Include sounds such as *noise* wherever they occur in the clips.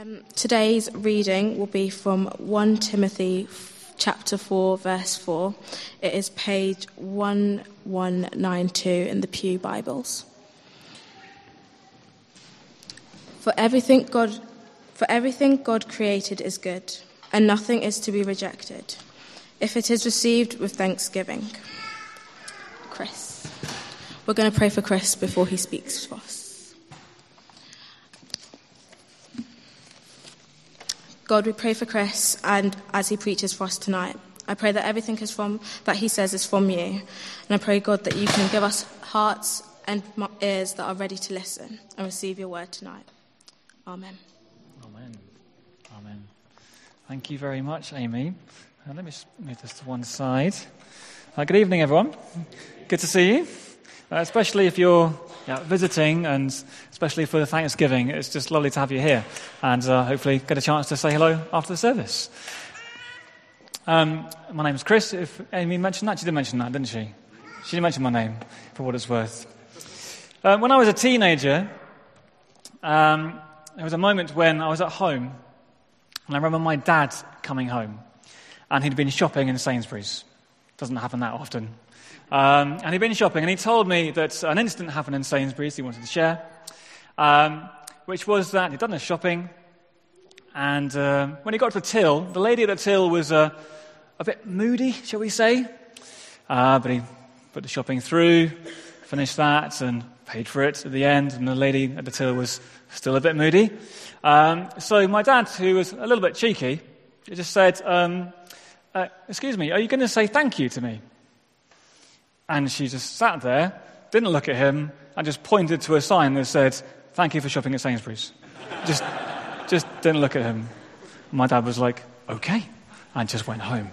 Um, today's reading will be from 1 Timothy chapter 4, verse 4. It is page 1192 in the Pew Bibles. For everything God, for everything God created is good, and nothing is to be rejected, if it is received with thanksgiving. Chris. We're going to pray for Chris before he speaks for us. God, we pray for Chris and as he preaches for us tonight. I pray that everything is from that he says is from you. And I pray, God, that you can give us hearts and ears that are ready to listen and receive your word tonight. Amen. Amen. Amen. Thank you very much, Amy. Uh, let me move this to one side. Uh, good evening, everyone. Good to see you, especially if you're visiting and especially for Thanksgiving. It's just lovely to have you here and uh, hopefully get a chance to say hello after the service. Um, my name is Chris. If Amy mentioned that, she did mention that, didn't she? She didn't mention my name, for what it's worth. Uh, when I was a teenager, um, there was a moment when I was at home and I remember my dad coming home and he'd been shopping in Sainsbury's. Doesn't happen that often. Um, and he'd been shopping, and he told me that an incident happened in Sainsbury's he wanted to share, um, which was that he'd done his shopping, and uh, when he got to the till, the lady at the till was uh, a bit moody, shall we say. Uh, but he put the shopping through, finished that, and paid for it at the end, and the lady at the till was still a bit moody. Um, so my dad, who was a little bit cheeky, just said, um, uh, Excuse me, are you going to say thank you to me? And she just sat there, didn't look at him, and just pointed to a sign that said, Thank you for shopping at Sainsbury's. just, just didn't look at him. My dad was like, Okay, and just went home.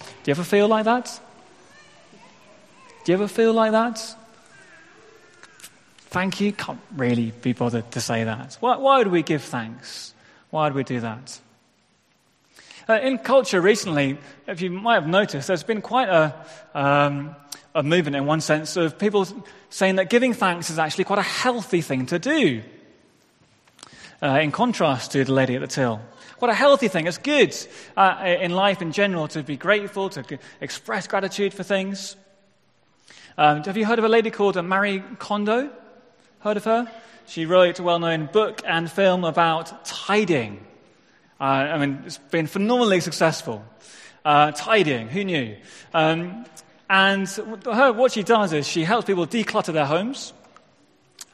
Do you ever feel like that? Do you ever feel like that? Thank you. Can't really be bothered to say that. Why, why would we give thanks? Why would we do that? Uh, in culture recently, if you might have noticed, there's been quite a, um, a movement in one sense of people saying that giving thanks is actually quite a healthy thing to do. Uh, in contrast to the lady at the till. What a healthy thing. It's good uh, in life in general to be grateful, to express gratitude for things. Um, have you heard of a lady called Marie Kondo? Heard of her? She wrote a well known book and film about tidying. Uh, I mean, it's been phenomenally successful. Uh, tidying, who knew? Um, and her, what she does is she helps people declutter their homes.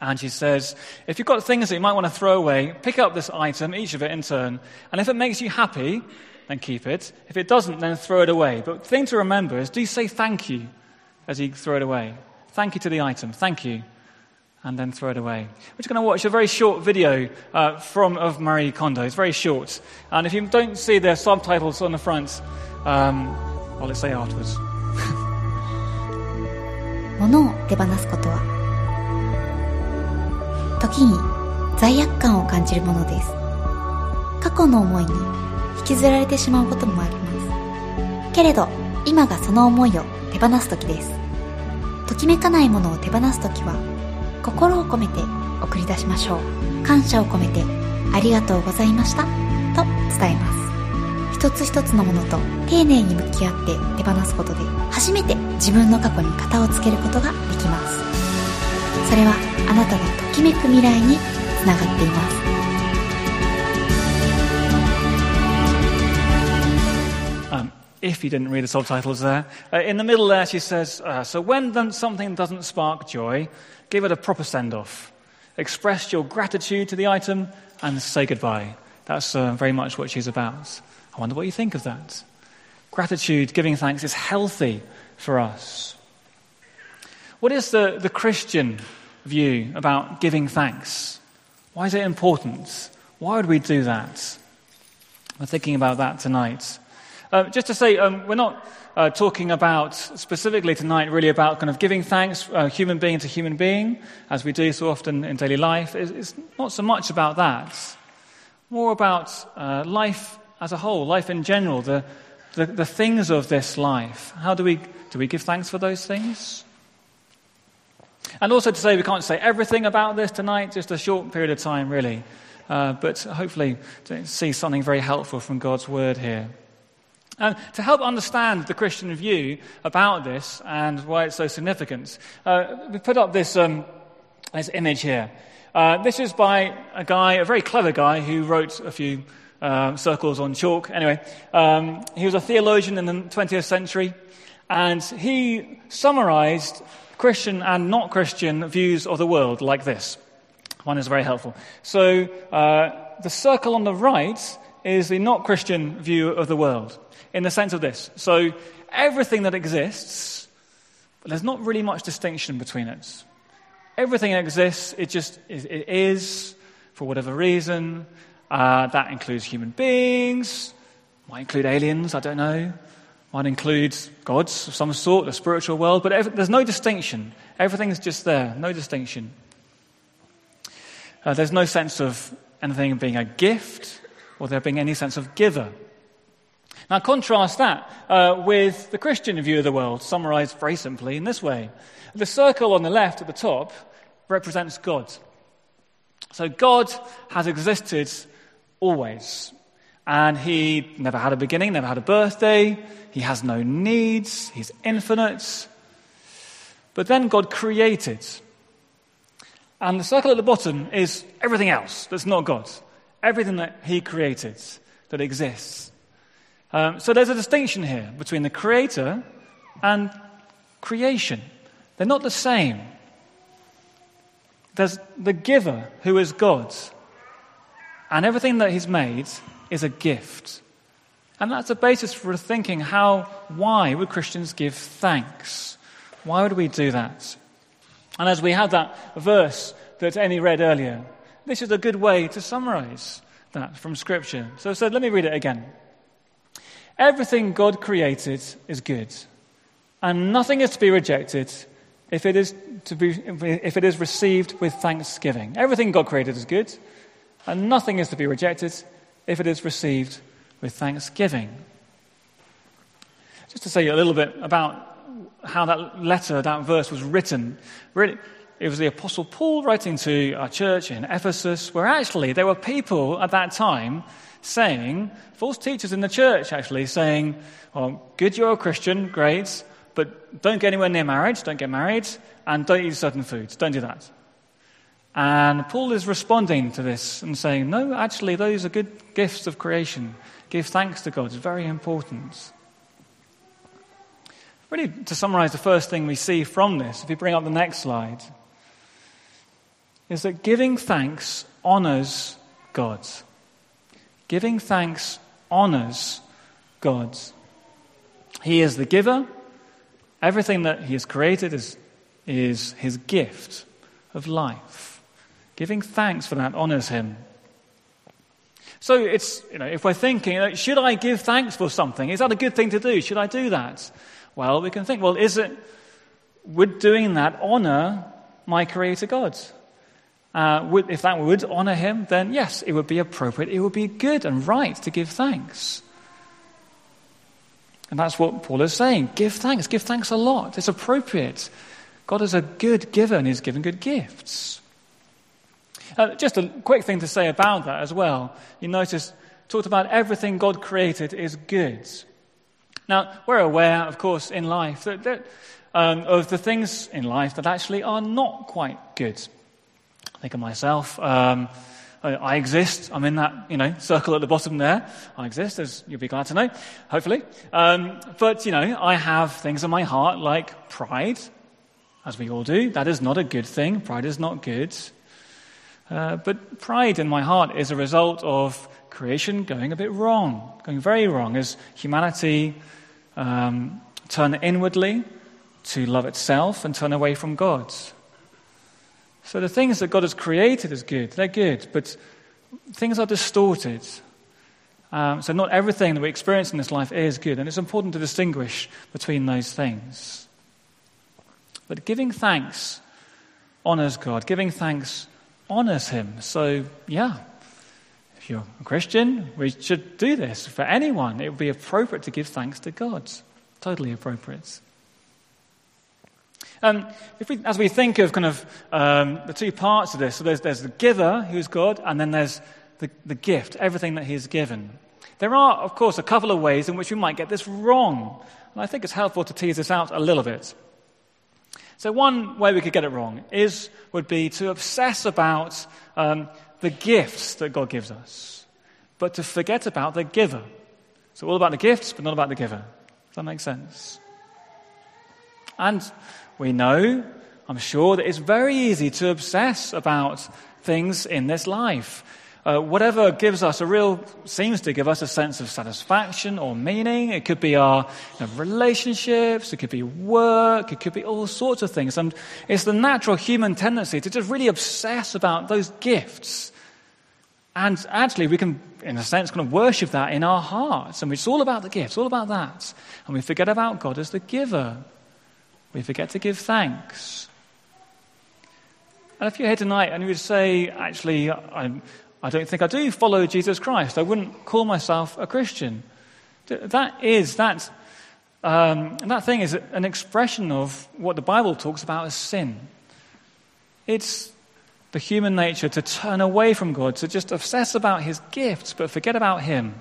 And she says, if you've got things that you might want to throw away, pick up this item, each of it in turn. And if it makes you happy, then keep it. If it doesn't, then throw it away. But the thing to remember is do say thank you as you throw it away. Thank you to the item. Thank you. And then throw it away. We're just going to watch a very short video uh, from of Marie Kondo. It's very short. And if you don't see the subtitles on the front, um, well, let's say afterwards. 物を手放すことは時に罪悪感を感じるものです過去の思いに引きずられてしまうこともありますけれど今がその思いを手放す時ですときめかないものを手放す時は心を込めて送り出しましょう。感謝を込めてありがとうございました。と伝えます。一つ一つのものと丁寧に向き合って手放すことで初めて自分の過去に型をつけることができます。それはあなたのときめく未来につながっています。If you didn't read the subtitles there. Uh, in the middle there, she says, uh, So when something doesn't spark joy, give it a proper send off. Express your gratitude to the item and say goodbye. That's uh, very much what she's about. I wonder what you think of that. Gratitude, giving thanks, is healthy for us. What is the, the Christian view about giving thanks? Why is it important? Why would we do that? We're thinking about that tonight. Uh, just to say, um, we're not uh, talking about specifically tonight really about kind of giving thanks, uh, human being to human being, as we do so often in daily life. It's, it's not so much about that. More about uh, life as a whole, life in general, the, the, the things of this life. How do we, do we give thanks for those things? And also to say we can't say everything about this tonight, just a short period of time, really. uh, but hopefully to see something very helpful from God's word here. And to help understand the Christian view about this and why it's so significant, uh, we put up this, um, this image here. Uh, this is by a guy, a very clever guy, who wrote a few uh, circles on chalk. Anyway, um, he was a theologian in the 20th century, and he summarized Christian and not Christian views of the world like this. One is very helpful. So, uh, the circle on the right is the not Christian view of the world in the sense of this. So, everything that exists, there's not really much distinction between it. Everything that exists, it just is, it is for whatever reason. Uh, that includes human beings, might include aliens, I don't know. Might include gods of some sort, the spiritual world, but every, there's no distinction. Everything's just there, no distinction. Uh, there's no sense of anything being a gift or there being any sense of giver. Now, contrast that uh, with the Christian view of the world, summarized very simply in this way. The circle on the left at the top represents God. So, God has existed always. And he never had a beginning, never had a birthday. He has no needs. He's infinite. But then God created. And the circle at the bottom is everything else that's not God. Everything that he created that exists. Um, so there's a distinction here between the creator and creation. They're not the same. There's the giver who is God, and everything that he's made is a gift. And that's a basis for thinking how, why would Christians give thanks? Why would we do that? And as we had that verse that Annie read earlier, this is a good way to summarize that from Scripture. So, so let me read it again. Everything God created is good, and nothing is to be rejected if it is, to be, if it is received with thanksgiving. Everything God created is good, and nothing is to be rejected if it is received with thanksgiving. Just to say a little bit about how that letter, that verse was written. Really, it was the Apostle Paul writing to a church in Ephesus, where actually there were people at that time saying, false teachers in the church actually saying, well, good, you're a Christian, great, but don't get anywhere near marriage, don't get married, and don't eat certain foods. Don't do that. And Paul is responding to this and saying, no, actually, those are good gifts of creation. Give thanks to God. It's very important. Really, to summarize the first thing we see from this, if you bring up the next slide, is that giving thanks honors God. Giving thanks honors God. He is the giver. Everything that He has created is, is His gift of life. Giving thanks for that honors Him. So it's, you know, if we're thinking, should I give thanks for something? Is that a good thing to do? Should I do that? Well, we can think, well, is it, would doing that honor my Creator God? Uh, if that would honor him, then yes, it would be appropriate. It would be good and right to give thanks. And that's what Paul is saying. Give thanks. Give thanks a lot. It's appropriate. God is a good giver and he's given good gifts. Uh, just a quick thing to say about that as well. You notice, talked about everything God created is good. Now, we're aware, of course, in life that, that um, of the things in life that actually are not quite good think of myself. Um, I, exist. I'm in that, you know, circle at the bottom there. I exist, as you'll be glad to know, hopefully. Um, but, you know, I have things in my heart like pride, as we all do. That is not a good thing. Pride is not good. Uh, but pride in my heart is a result of creation going a bit wrong, going very wrong, as humanity um, turn inwardly to love itself and turn away from God. So the things that God has created is good. They're good, but things are distorted. Um, so not everything that we experience in this life is good, and it's important to distinguish between those things. But giving thanks honors God. Giving thanks honors Him. So, yeah, if you're a Christian, we should do this. For anyone, it would be appropriate to give thanks to God. Totally appropriate. Um, we, as we think of kind of um, the two parts of this, so there's, there's the giver, who's God, and then there's the, the gift, everything that He's given. There are, of course, a couple of ways in which we might get this wrong. And I think it's helpful to tease this out a little bit. So, one way we could get it wrong is, would be to obsess about um, the gifts that God gives us, but to forget about the giver. So, all about the gifts, but not about the giver. Does that make sense? And we know, I'm sure, that it's very easy to obsess about things in this life. Uh, whatever gives us a real, seems to give us a sense of satisfaction or meaning. It could be our you know, relationships, it could be work, it could be all sorts of things. And it's the natural human tendency to just really obsess about those gifts. And actually, we can, in a sense, kind of worship that in our hearts. And it's all about the gifts, all about that. And we forget about God as the giver. We forget to give thanks. And if you're here tonight and you would say, actually, I'm, I don't think I do follow Jesus Christ, I wouldn't call myself a Christian. That is, that, um, that thing is an expression of what the Bible talks about as sin. It's the human nature to turn away from God, to just obsess about his gifts, but forget about him.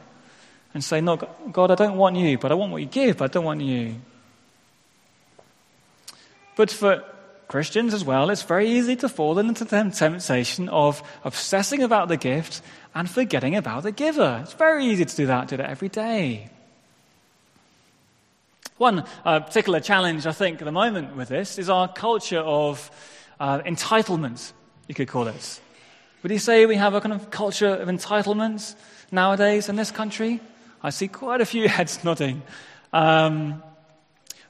And say, No, God, I don't want you, but I want what you give, but I don't want you. But for Christians as well, it's very easy to fall into the temptation of obsessing about the gift and forgetting about the giver. It's very easy to do that, do that every day. One uh, particular challenge, I think, at the moment with this is our culture of uh, entitlement, you could call it. Would you say we have a kind of culture of entitlement nowadays in this country? I see quite a few *laughs* heads nodding. Um,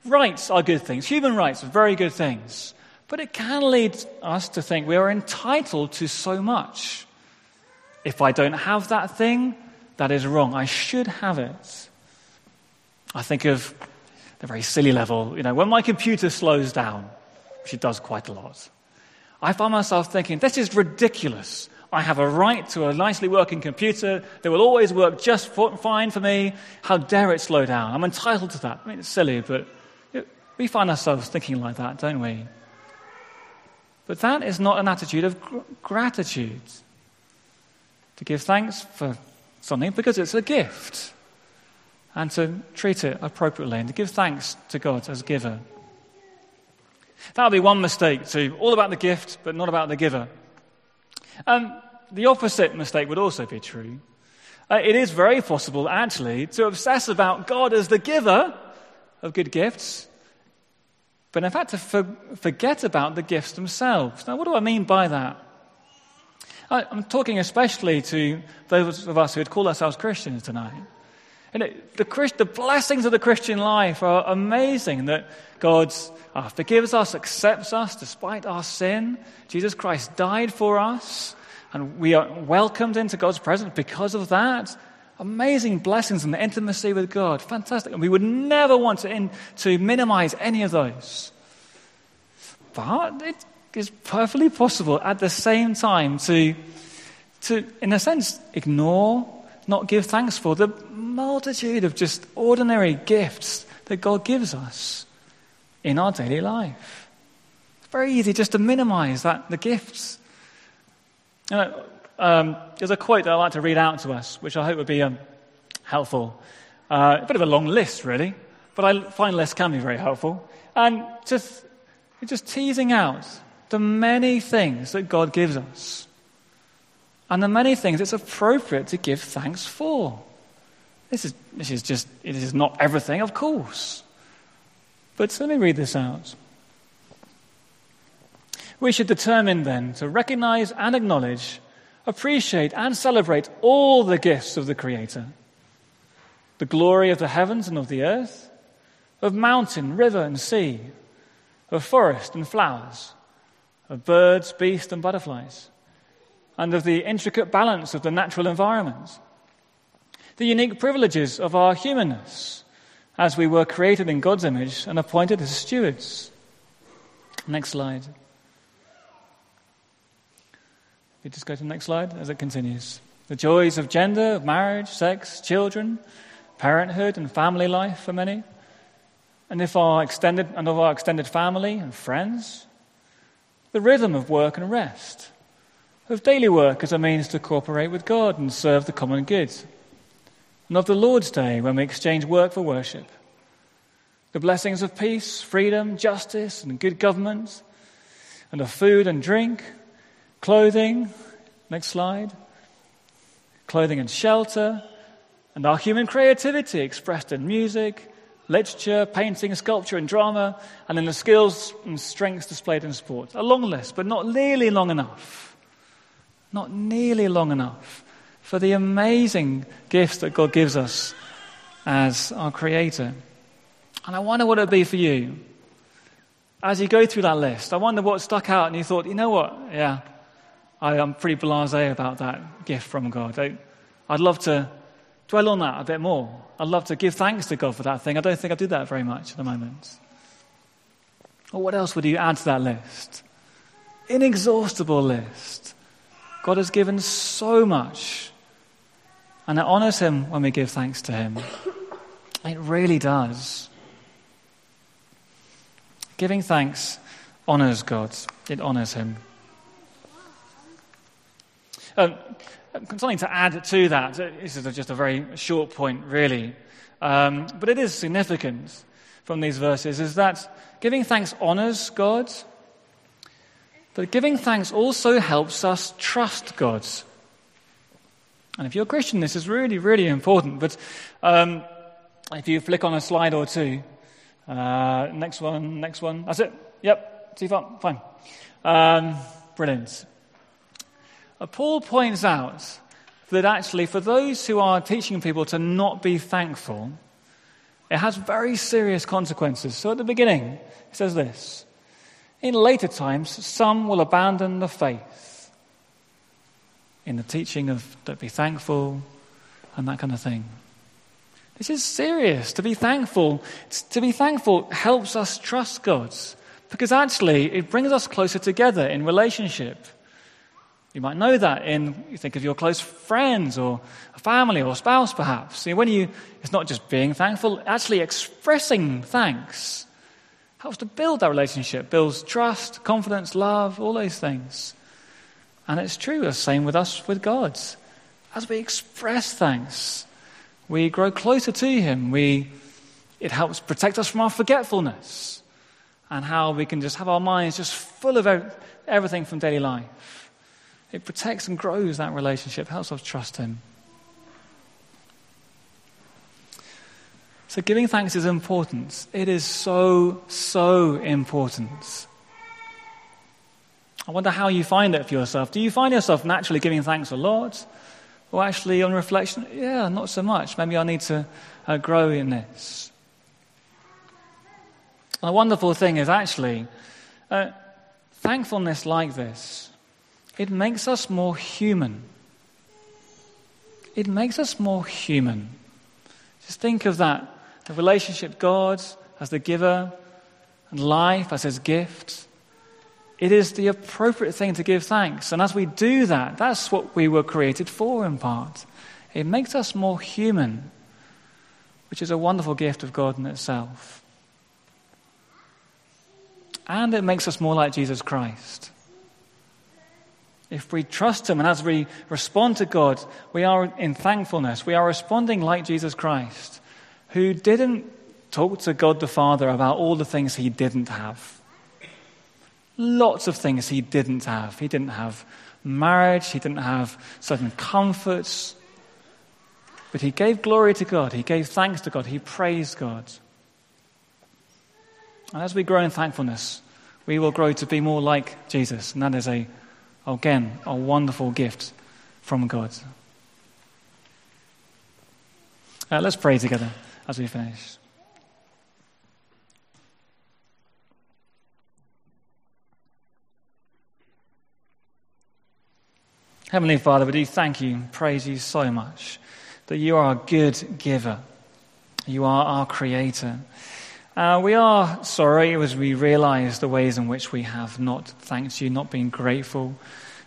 Rights are good things. Human rights are very good things. But it can lead us to think we are entitled to so much. If I don't have that thing, that is wrong. I should have it. I think of the very silly level, you know, when my computer slows down, which it does quite a lot, I find myself thinking, this is ridiculous. I have a right to a nicely working computer that will always work just fine for me. How dare it slow down? I'm entitled to that. I mean, it's silly, but we find ourselves thinking like that, don't we? But that is not an attitude of gr- gratitude. To give thanks for something because it's a gift. And to treat it appropriately and to give thanks to God as giver. That would be one mistake, too. All about the gift, but not about the giver. Um, the opposite mistake would also be true. Uh, it is very possible, actually, to obsess about God as the giver of good gifts but in fact to for, forget about the gifts themselves. Now, what do I mean by that? I, am talking especially to those of us who would call ourselves Christians tonight. The, Christ, the, blessings of the Christian life are amazing that God uh, forgives us, accepts us despite our sin. Jesus Christ died for us, and we are welcomed into God's presence because of that. Amazing blessings and the intimacy with God. Fantastic. And we would never want to, in, to minimize any of those. But it is perfectly possible at the same time to, to, in a sense, ignore, not give thanks for the multitude of just ordinary gifts that God gives us in our daily life. It's very easy just to minimize that, the gifts. You know, um, there's a quote that I'd like to read out to us, which I hope would be um, helpful. Uh, a bit of a long list, really, but I find lists can be very helpful. And just, just teasing out the many things that God gives us and the many things it's appropriate to give thanks for. This is, this is just, it is not everything, of course. But let me read this out. We should determine then to recognize and acknowledge appreciate and celebrate all the gifts of the Creator the glory of the heavens and of the earth, of mountain, river, and sea, of forest and flowers, of birds, beasts, and butterflies, and of the intricate balance of the natural environment, the unique privileges of our humanness as we were created in God's image and appointed as stewards. Next slide. You just go to the next slide as it continues. The joys of gender, of marriage, sex, children, parenthood, and family life for many. And if our extended and of our extended family and friends. The rhythm of work and rest. of daily work as a means to cooperate with God and serve the common good, and of the Lord's Day when we exchange work for worship. The blessings of peace, freedom, justice, and good government, and of food and drink, clothing, next slide, clothing and shelter, and our human creativity expressed in music, literature, painting, sculpture, and drama, and in the skills and strengths displayed in sport. A long list, but not nearly long enough. Not nearly long enough for the amazing gifts that God gives us as our Creator. And I wonder what it would be for you. As you go through that list, I wonder what stuck out and you thought, you know what? Yeah, I, am pretty blase about that gift from God. I, I'd love to dwell on that a bit more. I'd love to give thanks to God for that thing. I don't think I do that very much at the moment. Or what else would you add to that list? Inexhaustible list. God has given so much. And it honors Him when we give thanks to Him. It really does. Giving thanks honors God, it honors Him. Um, something to add to that. This is just a very short point, really. Um, but it is significant from these verses is that giving thanks honors God, but giving thanks also helps us trust God. And if you're a Christian, this is really, really important. But um, if you flick on a slide or two, uh, next one, next one, that's it. Yep, far, fine. Um, brilliant. Uh, Paul points out that actually, for those who are teaching people to not be thankful, it has very serious consequences. So at the beginning, he says this In later times, some will abandon the faith in the teaching of don't be thankful and that kind of thing. This is serious. To be thankful, to be thankful helps us trust God because actually it brings us closer together in relationship. You might know that in, you think of your close friends or family or spouse perhaps. See, when you, it's not just being thankful, actually expressing thanks helps to build that relationship, builds trust, confidence, love, all those things. And it's true, the same with us with God. As we express thanks, we grow closer to Him. We, it helps protect us from our forgetfulness and how we can just have our minds just full of everything from daily life. It protects and grows that relationship, helps us trust Him. So, giving thanks is important. It is so, so important. I wonder how you find it for yourself. Do you find yourself naturally giving thanks a lot? Or actually, on reflection, yeah, not so much. Maybe I need to uh, grow in this. And the wonderful thing is actually, uh, thankfulness like this it makes us more human. It makes us more human. Just think of that the relationship God as the giver and life as his gift. It is the appropriate thing to give thanks. And as we do that, that's what we were created for in part. It makes us more human, which is a wonderful gift of God in itself. And it makes us more like Jesus Christ. If we trust Him and as we respond to God, we are in thankfulness. We are responding like Jesus Christ, who didn't talk to God the Father about all the things He didn't have. Lots of things He didn't have. He didn't have marriage, He didn't have certain comforts. But He gave glory to God, He gave thanks to God, He praised God. And as we grow in thankfulness, we will grow to be more like Jesus, and that is a Again, a wonderful gift from God. Uh, let's pray together as we finish. Heavenly Father, we do thank you praise you so much that you are a good giver. You are our creator. Uh, we are sorry as we realize the ways in which we have not thanked you, not been grateful,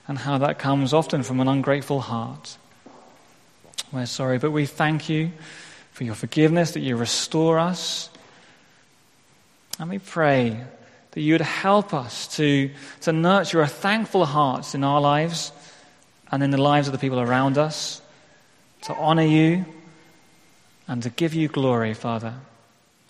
and how that comes often from an ungrateful heart. We're sorry, but we thank you for your forgiveness, that you restore us. And we pray that you would help us to, to nurture a thankful heart in our lives and in the lives of the people around us, to honor you and to give you glory, Father.